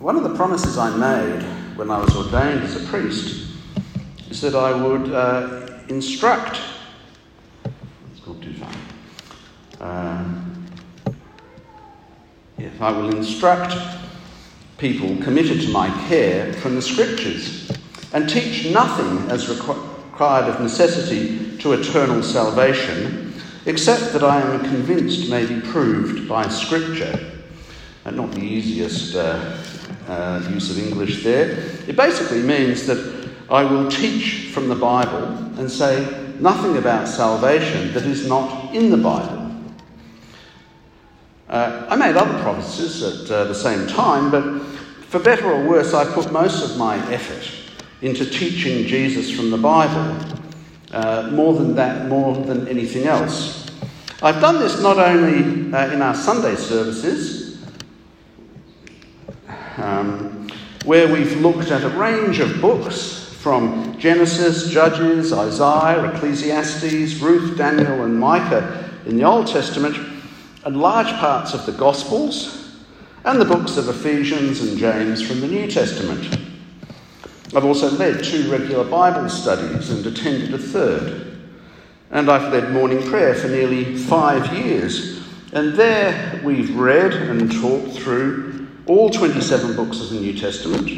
one of the promises I made when I was ordained as a priest is that I would uh, instruct. It's too far. Yes, I will instruct people committed to my care from the scriptures and teach nothing as required of necessity to eternal salvation, except that I am convinced may be proved by scripture. And not the easiest uh, uh, use of English there. It basically means that I will teach from the Bible and say nothing about salvation that is not in the Bible. Uh, I made other promises at uh, the same time, but for better or worse, I put most of my effort into teaching Jesus from the Bible, uh, more than that, more than anything else. I've done this not only uh, in our Sunday services, um, where we've looked at a range of books from Genesis, Judges, Isaiah, Ecclesiastes, Ruth, Daniel, and Micah in the Old Testament, and large parts of the Gospels, and the books of Ephesians and James from the New Testament. I've also led two regular Bible studies and attended a third. And I've led morning prayer for nearly five years. And there we've read and talked through all 27 books of the New Testament,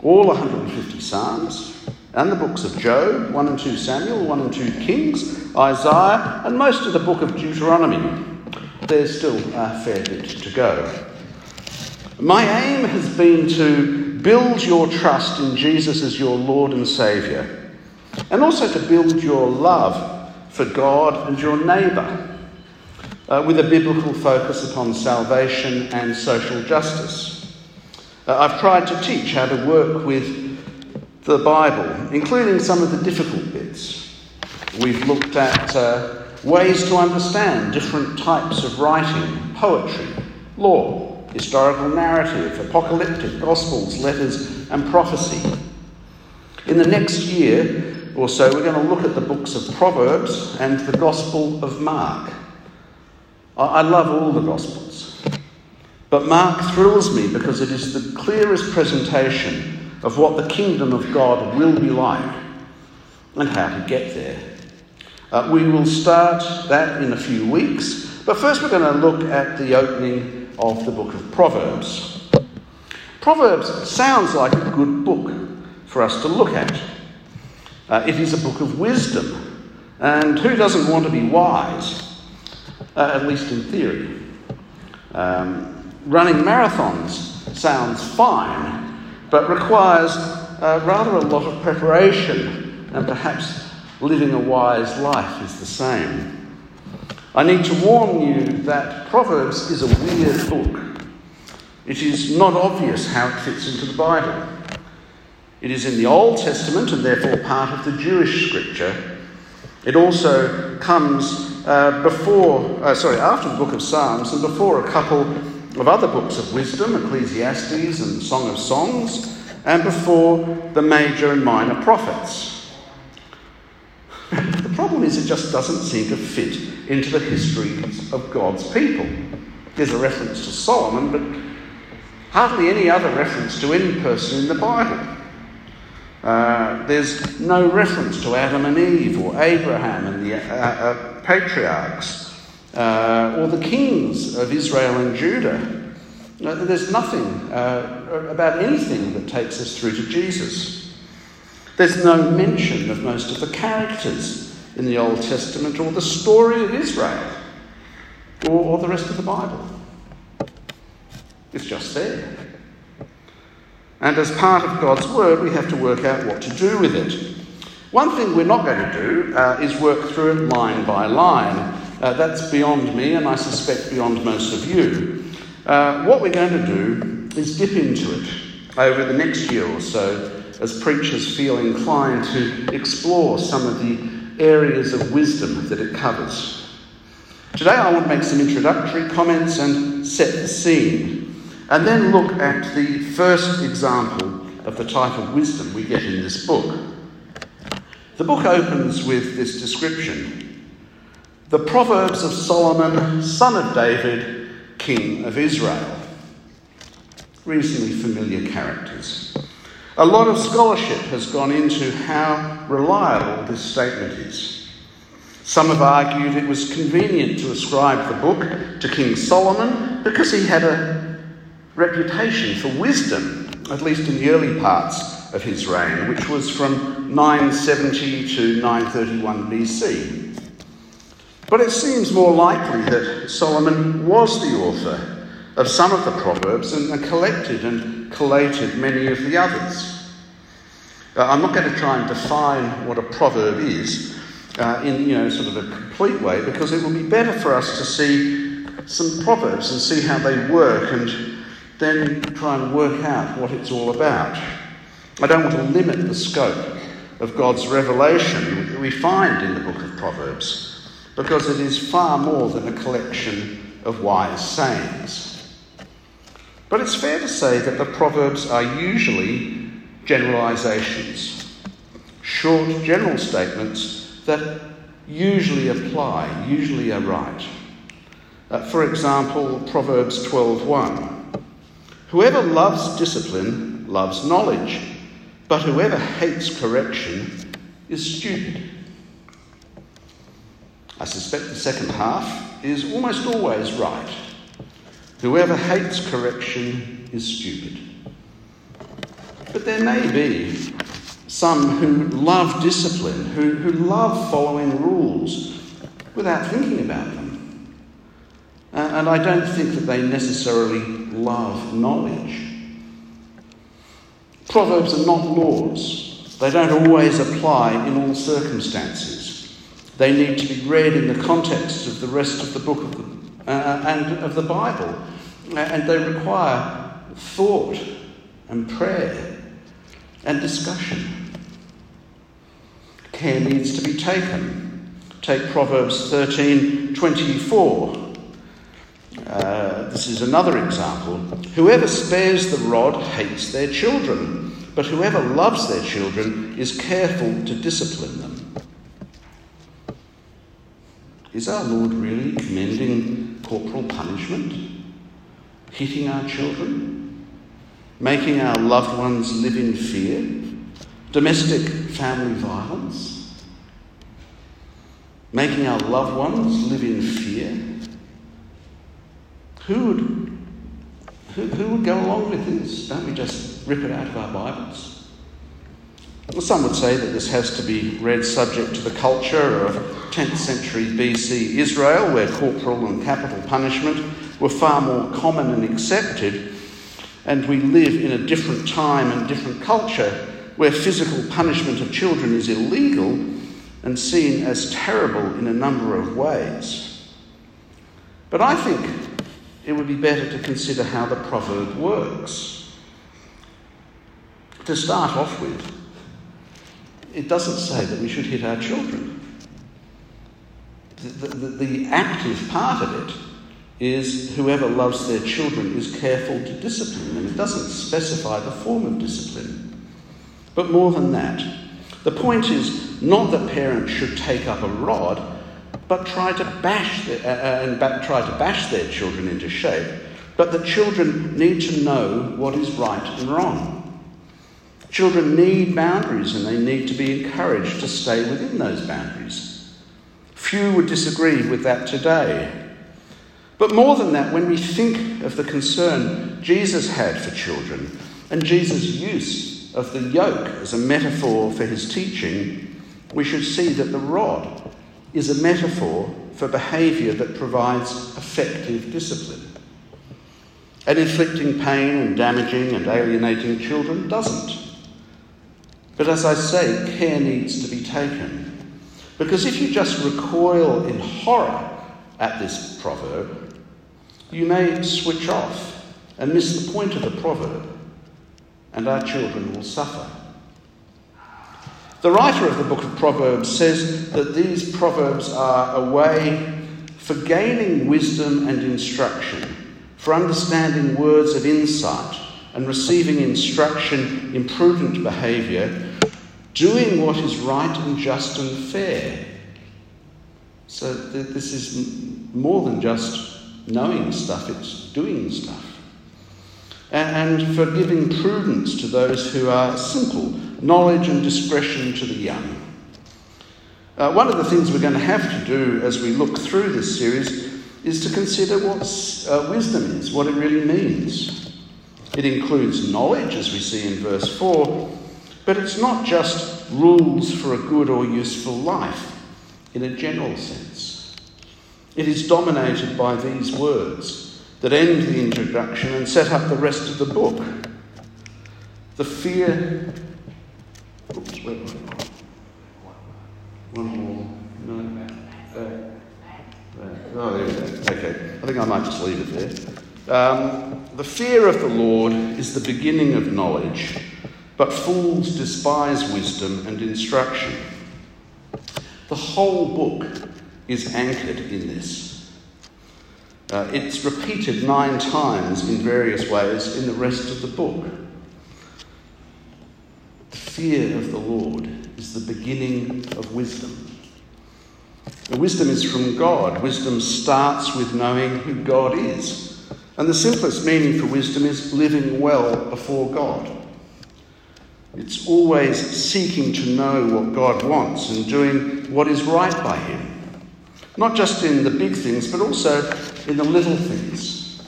all 150 Psalms, and the books of Job, 1 and 2 Samuel, 1 and 2 Kings, Isaiah, and most of the book of Deuteronomy. There's still a fair bit to go. My aim has been to build your trust in Jesus as your Lord and Saviour, and also to build your love for God and your neighbour, uh, with a biblical focus upon salvation and social justice. Uh, I've tried to teach how to work with the Bible, including some of the difficult bits. We've looked at uh, ways to understand different types of writing, poetry, law historical narrative, apocalyptic, gospels, letters, and prophecy. In the next year or so, we're going to look at the books of Proverbs and the Gospel of Mark. I love all the Gospels, but Mark thrills me because it is the clearest presentation of what the kingdom of God will be like and how to get there. Uh, we will start that in a few weeks, but first we're going to look at the opening of the book of Proverbs. Proverbs sounds like a good book for us to look at. Uh, it is a book of wisdom, and who doesn't want to be wise? Uh, at least in theory. Um, running marathons sounds fine, but requires uh, rather a lot of preparation, and perhaps living a wise life is the same. I need to warn you that Proverbs is a weird book. It is not obvious how it fits into the Bible. It is in the Old Testament and therefore part of the Jewish scripture. It also comes uh, before, uh, sorry, after the book of Psalms and before a couple of other books of wisdom, Ecclesiastes and Song of Songs, and before the major and minor prophets. the problem is it just doesn't seem to fit into the histories of God's people. There's a reference to Solomon, but hardly any other reference to any person in the Bible. Uh, there's no reference to Adam and Eve or Abraham and the uh, uh, patriarchs uh, or the kings of Israel and Judah. There's nothing uh, about anything that takes us through to Jesus. There's no mention of most of the characters in the Old Testament or the story of Israel or, or the rest of the Bible. It's just there. And as part of God's Word, we have to work out what to do with it. One thing we're not going to do uh, is work through it line by line. Uh, that's beyond me, and I suspect beyond most of you. Uh, what we're going to do is dip into it over the next year or so as preachers feel inclined to explore some of the areas of wisdom that it covers. Today, I want to make some introductory comments and set the scene, and then look at the first example of the type of wisdom we get in this book. The book opens with this description The Proverbs of Solomon, son of David, king of Israel. reasonably familiar characters. A lot of scholarship has gone into how reliable this statement is. Some have argued it was convenient to ascribe the book to King Solomon because he had a reputation for wisdom, at least in the early parts of his reign, which was from 970 to 931 BC. But it seems more likely that Solomon was the author of some of the Proverbs and collected and collated many of the others. Uh, I'm not going to try and define what a proverb is uh, in you know sort of a complete way because it will be better for us to see some proverbs and see how they work and then try and work out what it's all about. I don't want to limit the scope of God's revelation that we find in the book of Proverbs because it is far more than a collection of wise sayings. But it's fair to say that the Proverbs are usually generalizations, short general statements that usually apply, usually are right. Uh, for example, Proverbs 12:1. Whoever loves discipline loves knowledge, but whoever hates correction is stupid. I suspect the second half is almost always right. Whoever hates correction is stupid. But there may be some who love discipline, who, who love following rules without thinking about them. Uh, and I don't think that they necessarily love knowledge. Proverbs are not laws, they don't always apply in all circumstances. They need to be read in the context of the rest of the book of the uh, and of the Bible. And they require thought and prayer and discussion. Care needs to be taken. Take Proverbs 13 24. Uh, this is another example. Whoever spares the rod hates their children, but whoever loves their children is careful to discipline them. Is our Lord really commending corporal punishment? Hitting our children? Making our loved ones live in fear? Domestic family violence? Making our loved ones live in fear? Who would, who, who would go along with this? Don't we just rip it out of our Bibles? Well, some would say that this has to be read subject to the culture of 10th century BC Israel, where corporal and capital punishment were far more common and accepted, and we live in a different time and different culture where physical punishment of children is illegal and seen as terrible in a number of ways. But I think it would be better to consider how the proverb works. To start off with, it doesn't say that we should hit our children. The, the, the, active part of it is whoever loves their children is careful to discipline them. It doesn't specify the form of discipline. But more than that, the point is not that parents should take up a rod, but try to bash their, uh, and ba- try to bash their children into shape. But the children need to know what is right and wrong. Children need boundaries and they need to be encouraged to stay within those boundaries. Few would disagree with that today. But more than that, when we think of the concern Jesus had for children and Jesus' use of the yoke as a metaphor for his teaching, we should see that the rod is a metaphor for behaviour that provides effective discipline. And inflicting pain and damaging and alienating children doesn't. But as I say, care needs to be taken. Because if you just recoil in horror at this proverb, you may switch off and miss the point of the proverb, and our children will suffer. The writer of the book of Proverbs says that these proverbs are a way for gaining wisdom and instruction, for understanding words of insight, and receiving instruction in prudent behaviour doing what is right and just and fair. So th- this is more than just knowing stuff, it's doing stuff. and for giving prudence to those who are simple, knowledge and discretion to the young. Uh, one of the things we're going to have to do as we look through this series is to consider what uh, wisdom is, what it really means. It includes knowledge, as we see in verse 4, but it's not just rules for a good or useful life in a general sense. It is dominated by these words that end the introduction and set up the rest of the book. The fear. Wait. One more. No. Oh, there we go. Okay. I think I might just leave it there. Um, the fear of the Lord is the beginning of knowledge, but fools despise wisdom and instruction. The whole book is anchored in this. Uh, it's repeated nine times in various ways in the rest of the book. Fear of the Lord is the beginning of wisdom. The wisdom is from God. Wisdom starts with knowing who God is. And the simplest meaning for wisdom is living well before God. It's always seeking to know what God wants and doing what is right by Him. Not just in the big things, but also in the little things.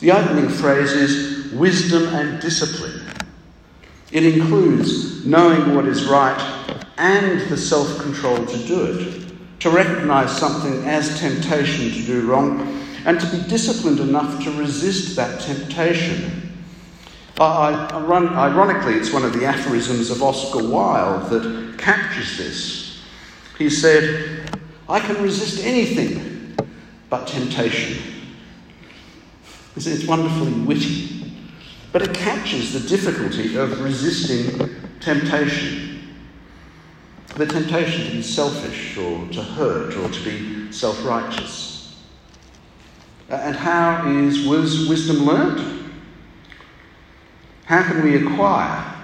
The opening phrase is wisdom and discipline. It includes knowing what is right and the self control to do it to recognize something as temptation to do wrong, and to be disciplined enough to resist that temptation. ironically, it's one of the aphorisms of Oscar Wilde that captures this. He said, I can resist anything but temptation. It's wonderfully witty, but it captures the difficulty of resisting temptation the temptation to be selfish or to hurt or to be self righteous. And how is wisdom learnt? How can we acquire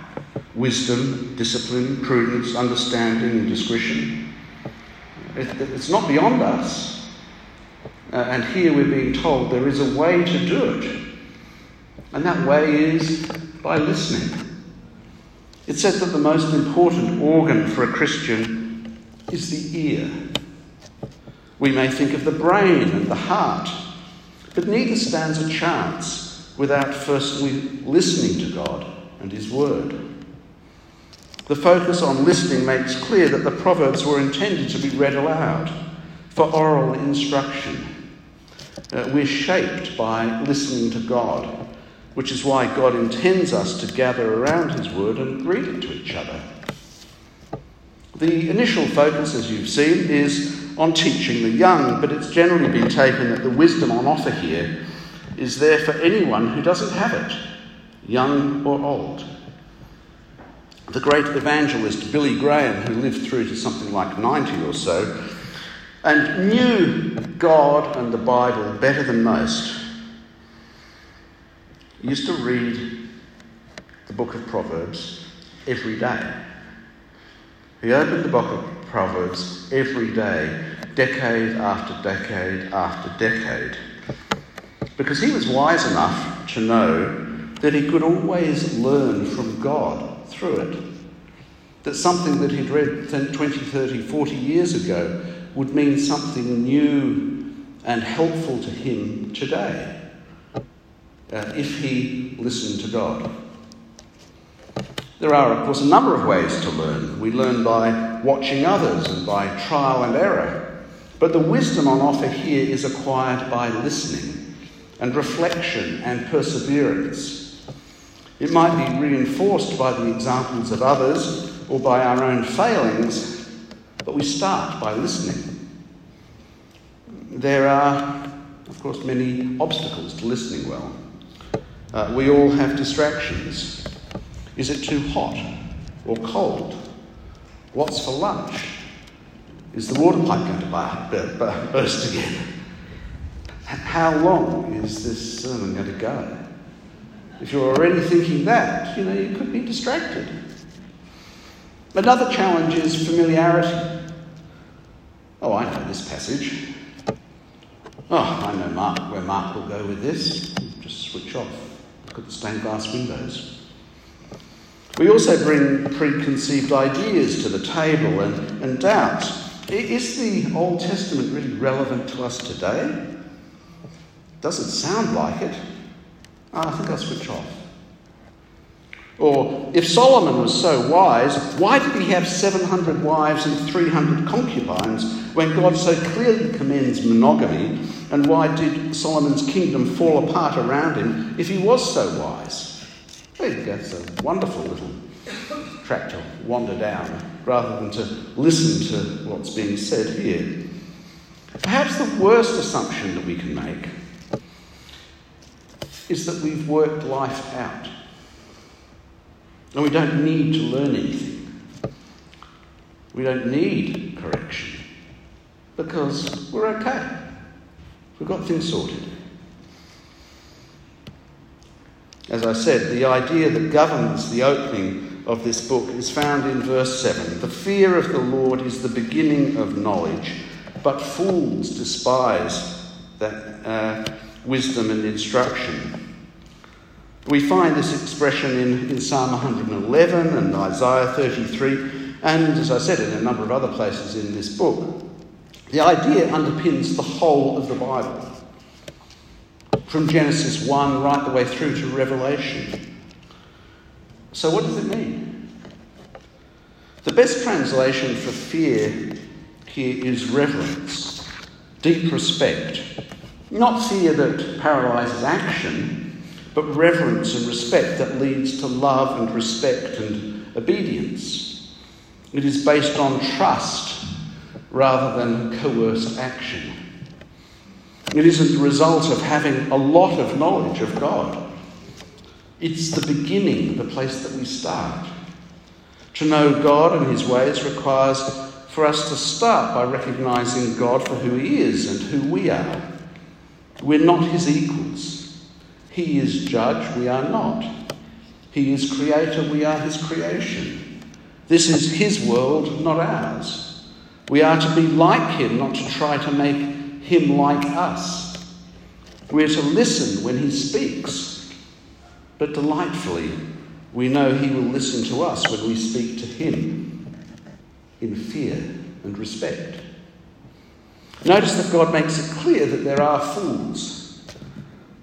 wisdom, discipline, prudence, understanding, and discretion? It's not beyond us. Uh, and here we're being told there is a way to do it. And that way is by listening. It said that the most important organ for a Christian is the ear. We may think of the brain and the heart, but neither stands a chance without firstly listening to God and His Word. The focus on listening makes clear that the Proverbs were intended to be read aloud for oral instruction. Uh, we're shaped by listening to God which is why God intends us to gather around His Word and read it to each other. The initial focus, as you've seen, is on teaching the young, but it's generally been taken that the wisdom on offer here is there for anyone who doesn't have it, young or old. The great evangelist Billy Graham, who lived through to something like 90 or so, and knew God and the Bible better than most, used to read the book of Proverbs every day. He opened the book of Proverbs every day, decade after decade after decade, because he was wise enough to know that he could always learn from God through it. That something that he'd read 20, 30, 40 years ago would mean something new and helpful to him today uh, if he listened to God. There are, of course, a number of ways to learn. We learn by watching others and by trial and error. But the wisdom on offer here is acquired by listening and reflection and perseverance. It might be reinforced by the examples of others or by our own failings, but we start by listening. There are, of course, many obstacles to listening well. Uh, we all have distractions. Is it too hot or cold? What's for lunch? Is the water pipe going to burst again? How long is this sermon going to go? If you're already thinking that, you know, you could be distracted. Another challenge is familiarity. Oh, I know this passage. Oh, I know Mark, where Mark will go with this. Just switch off. Look at the stained glass windows. We also bring preconceived ideas to the table and, and doubts. Is the Old Testament really relevant to us today? Doesn't sound like it. Oh, I think I'll switch off. Or if Solomon was so wise, why did he have 700 wives and 300 concubines when God so clearly commends monogamy? And why did Solomon's kingdom fall apart around him if he was so wise? You go, it's a wonderful little track to wander down rather than to listen to what's being said here. Perhaps the worst assumption that we can make is that we've worked life out. And we don't need to learn anything. We don't need correction because we're okay. We've got things sorted. As I said, the idea that governs the opening of this book is found in verse 7. The fear of the Lord is the beginning of knowledge, but fools despise that uh, wisdom and instruction. We find this expression in, in Psalm 111 and Isaiah 33, and as I said, in a number of other places in this book. The idea underpins the whole of the Bible, from Genesis 1 right the way through to Revelation. So, what does it mean? The best translation for fear here is reverence, deep respect. Not fear that paralyzes action, but reverence and respect that leads to love and respect and obedience. It is based on trust rather than coerced action. It isn't the result of having a lot of knowledge of God. It's the beginning, the place that we start. To know God and His ways requires for us to start by recognizing God for who He is and who we are. We're not His equals. He is judge, we are not. He is creator, we are his creation. This is his world, not ours. We are to be like him, not to try to make him like us. We are to listen when he speaks, but delightfully, we know he will listen to us when we speak to him in fear and respect. Notice that God makes it clear that there are fools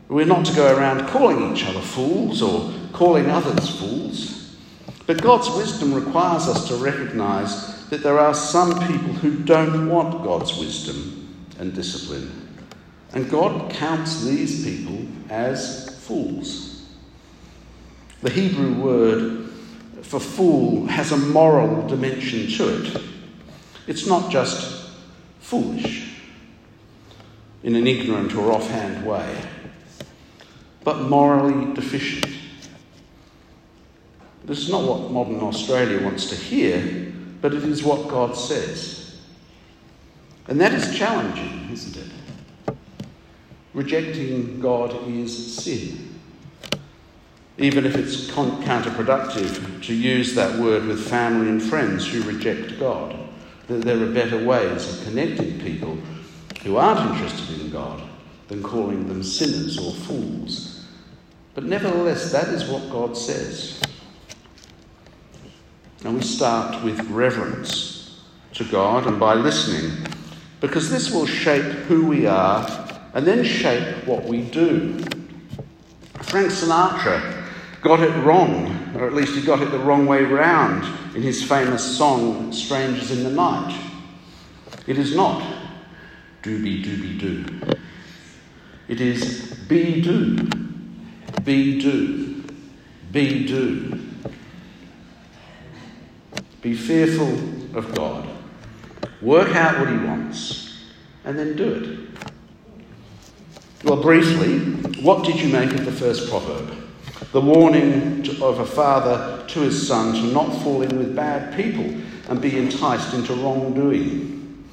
we're not to go around calling each other fools or calling others fools. But God's wisdom requires us to recognize that there are some people who don't want God's wisdom and discipline. And God counts these people as fools. The Hebrew word for fool has a moral dimension to it. It's not just foolish in an ignorant or offhand way but morally deficient. This is not what modern Australia wants to hear, but it is what God says. And that is challenging, isn't it? Rejecting God is sin. Even if it's counterproductive to use that word with family and friends who reject God, there are better ways of connecting people who aren't interested in God than calling them sinners or fools but nevertheless, that is what God says. And we start with reverence to God and by listening, because this will shape who we are and then shape what we do. Frank Sinatra got it wrong, or at least he got it the wrong way round in his famous song, Strangers in the Night. It is not dooby dooby doo. It is be do. Be do. Be do. Be fearful of God. Work out what He wants and then do it. Well, briefly, what did you make of the first proverb? The warning of a father to his son to not fall in with bad people and be enticed into wrongdoing.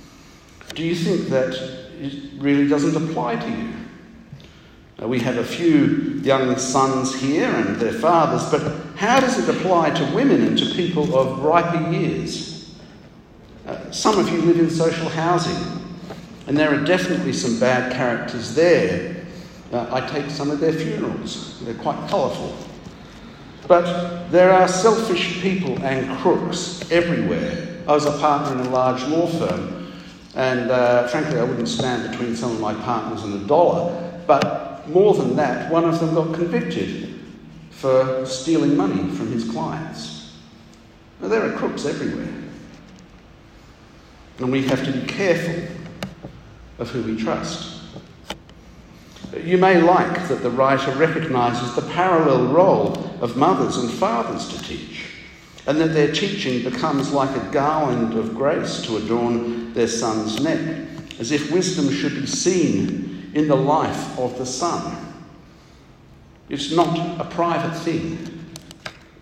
Do you think that it really doesn't apply to you? Uh, we have a few young sons here and their fathers, but how does it apply to women and to people of riper years? Uh, some of you live in social housing, and there are definitely some bad characters there. Uh, I take some of their funerals, they're quite colourful. But there are selfish people and crooks everywhere. I was a partner in a large law firm, and uh, frankly, I wouldn't stand between some of my partners and a dollar. But more than that, one of them got convicted for stealing money from his clients. Now, there are crooks everywhere. And we have to be careful of who we trust. You may like that the writer recognises the parallel role of mothers and fathers to teach, and that their teaching becomes like a garland of grace to adorn their son's neck, as if wisdom should be seen in the life of the son. It's not a private thing,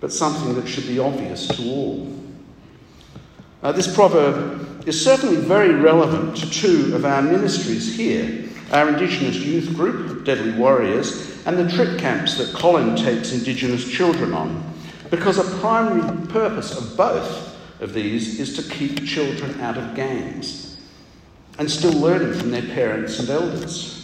but something that should be obvious to all. Uh, this proverb is certainly very relevant to two of our ministries here our Indigenous youth group, Deadly Warriors, and the trip camps that Colin takes Indigenous children on, because a primary purpose of both of these is to keep children out of gangs and still learning from their parents and elders.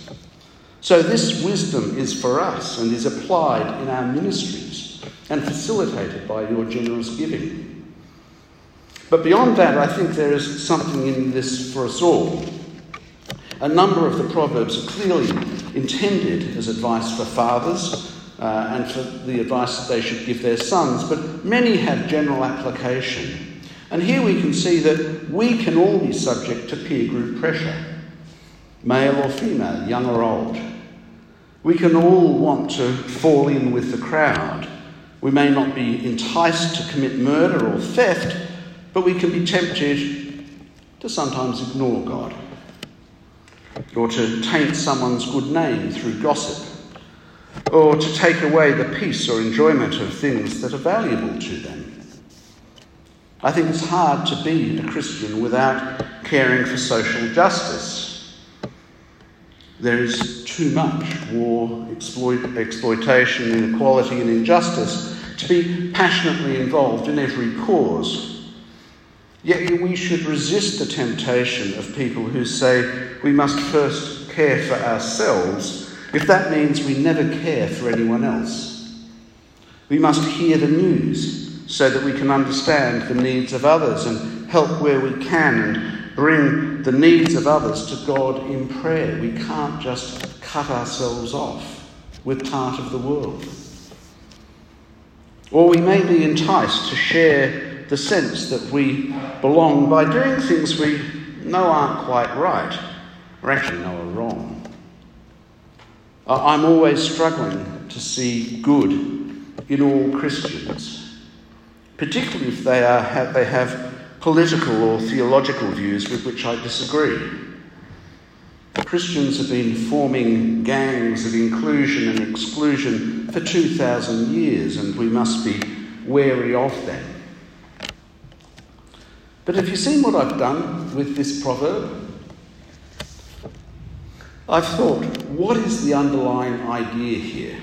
So, this wisdom is for us and is applied in our ministries and facilitated by your generous giving. But beyond that, I think there is something in this for us all. A number of the Proverbs are clearly intended as advice for fathers uh, and for the advice that they should give their sons, but many have general application. And here we can see that we can all be subject to peer group pressure, male or female, young or old. We can all want to fall in with the crowd. We may not be enticed to commit murder or theft, but we can be tempted to sometimes ignore God or to taint someone's good name through gossip, or to take away the peace or enjoyment of things that are valuable to them. I think it's hard to be a Christian without caring for social justice. There is too much war, exploit, exploitation, inequality, and injustice to be passionately involved in every cause. Yet we should resist the temptation of people who say we must first care for ourselves if that means we never care for anyone else. We must hear the news so that we can understand the needs of others and help where we can and bring the needs of others to God in prayer. We can't just cut ourselves off. We're part of the world. Or we may be enticed to share the sense that we belong by doing things we know aren't quite right, or actually know are wrong. I'm always struggling to see good in all Christians, particularly if they, are, they have political or theological views with which I disagree. Christians have been forming gangs of inclusion and exclusion for 2,000 years, and we must be wary of them. But have you seen what I've done with this proverb? I've thought, what is the underlying idea here?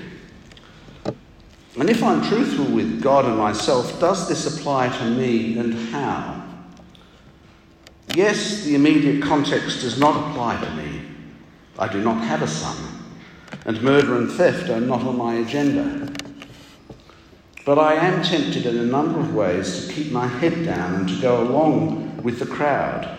And if I'm truthful with God and myself, does this apply to me and how? Yes, the immediate context does not apply to me. I do not have a son, and murder and theft are not on my agenda. But I am tempted in a number of ways to keep my head down and to go along with the crowd,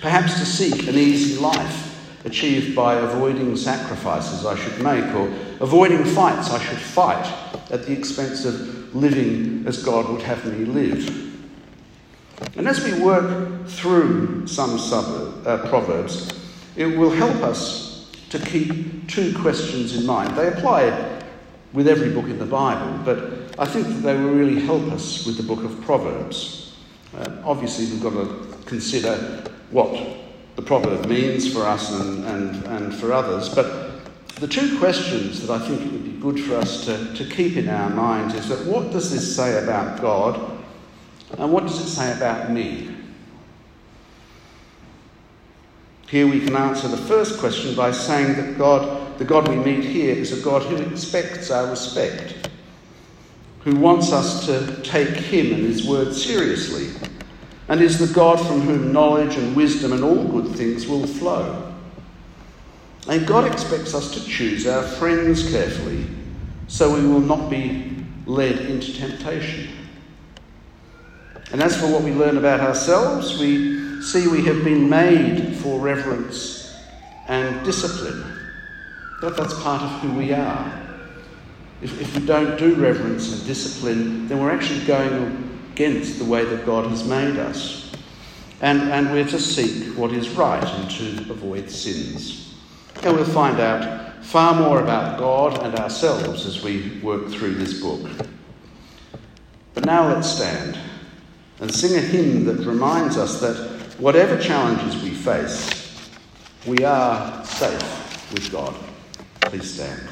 perhaps to seek an easy life achieved by avoiding sacrifices I should make or avoiding fights I should fight at the expense of living as God would have me live. And as we work through some suburb, uh, proverbs, it will help us to keep two questions in mind. They apply with every book in the Bible, but I think that they will really help us with the book of Proverbs. Uh, obviously, we've got to consider what the proverb means for us and, and, and for others, but the two questions that I think it would be good for us to, to keep in our minds is that what does this say about God and what does it say about me? Here we can answer the first question by saying that God, the God we meet here, is a God who expects our respect who wants us to take him and his word seriously, and is the God from whom knowledge and wisdom and all good things will flow. And God expects us to choose our friends carefully so we will not be led into temptation. And as for what we learn about ourselves, we see we have been made for reverence and discipline. That that's part of who we are. If, if we don't do reverence and discipline, then we're actually going against the way that God has made us. And, and we're to seek what is right and to avoid sins. And we'll find out far more about God and ourselves as we work through this book. But now let's stand and sing a hymn that reminds us that whatever challenges we face, we are safe with God. Please stand.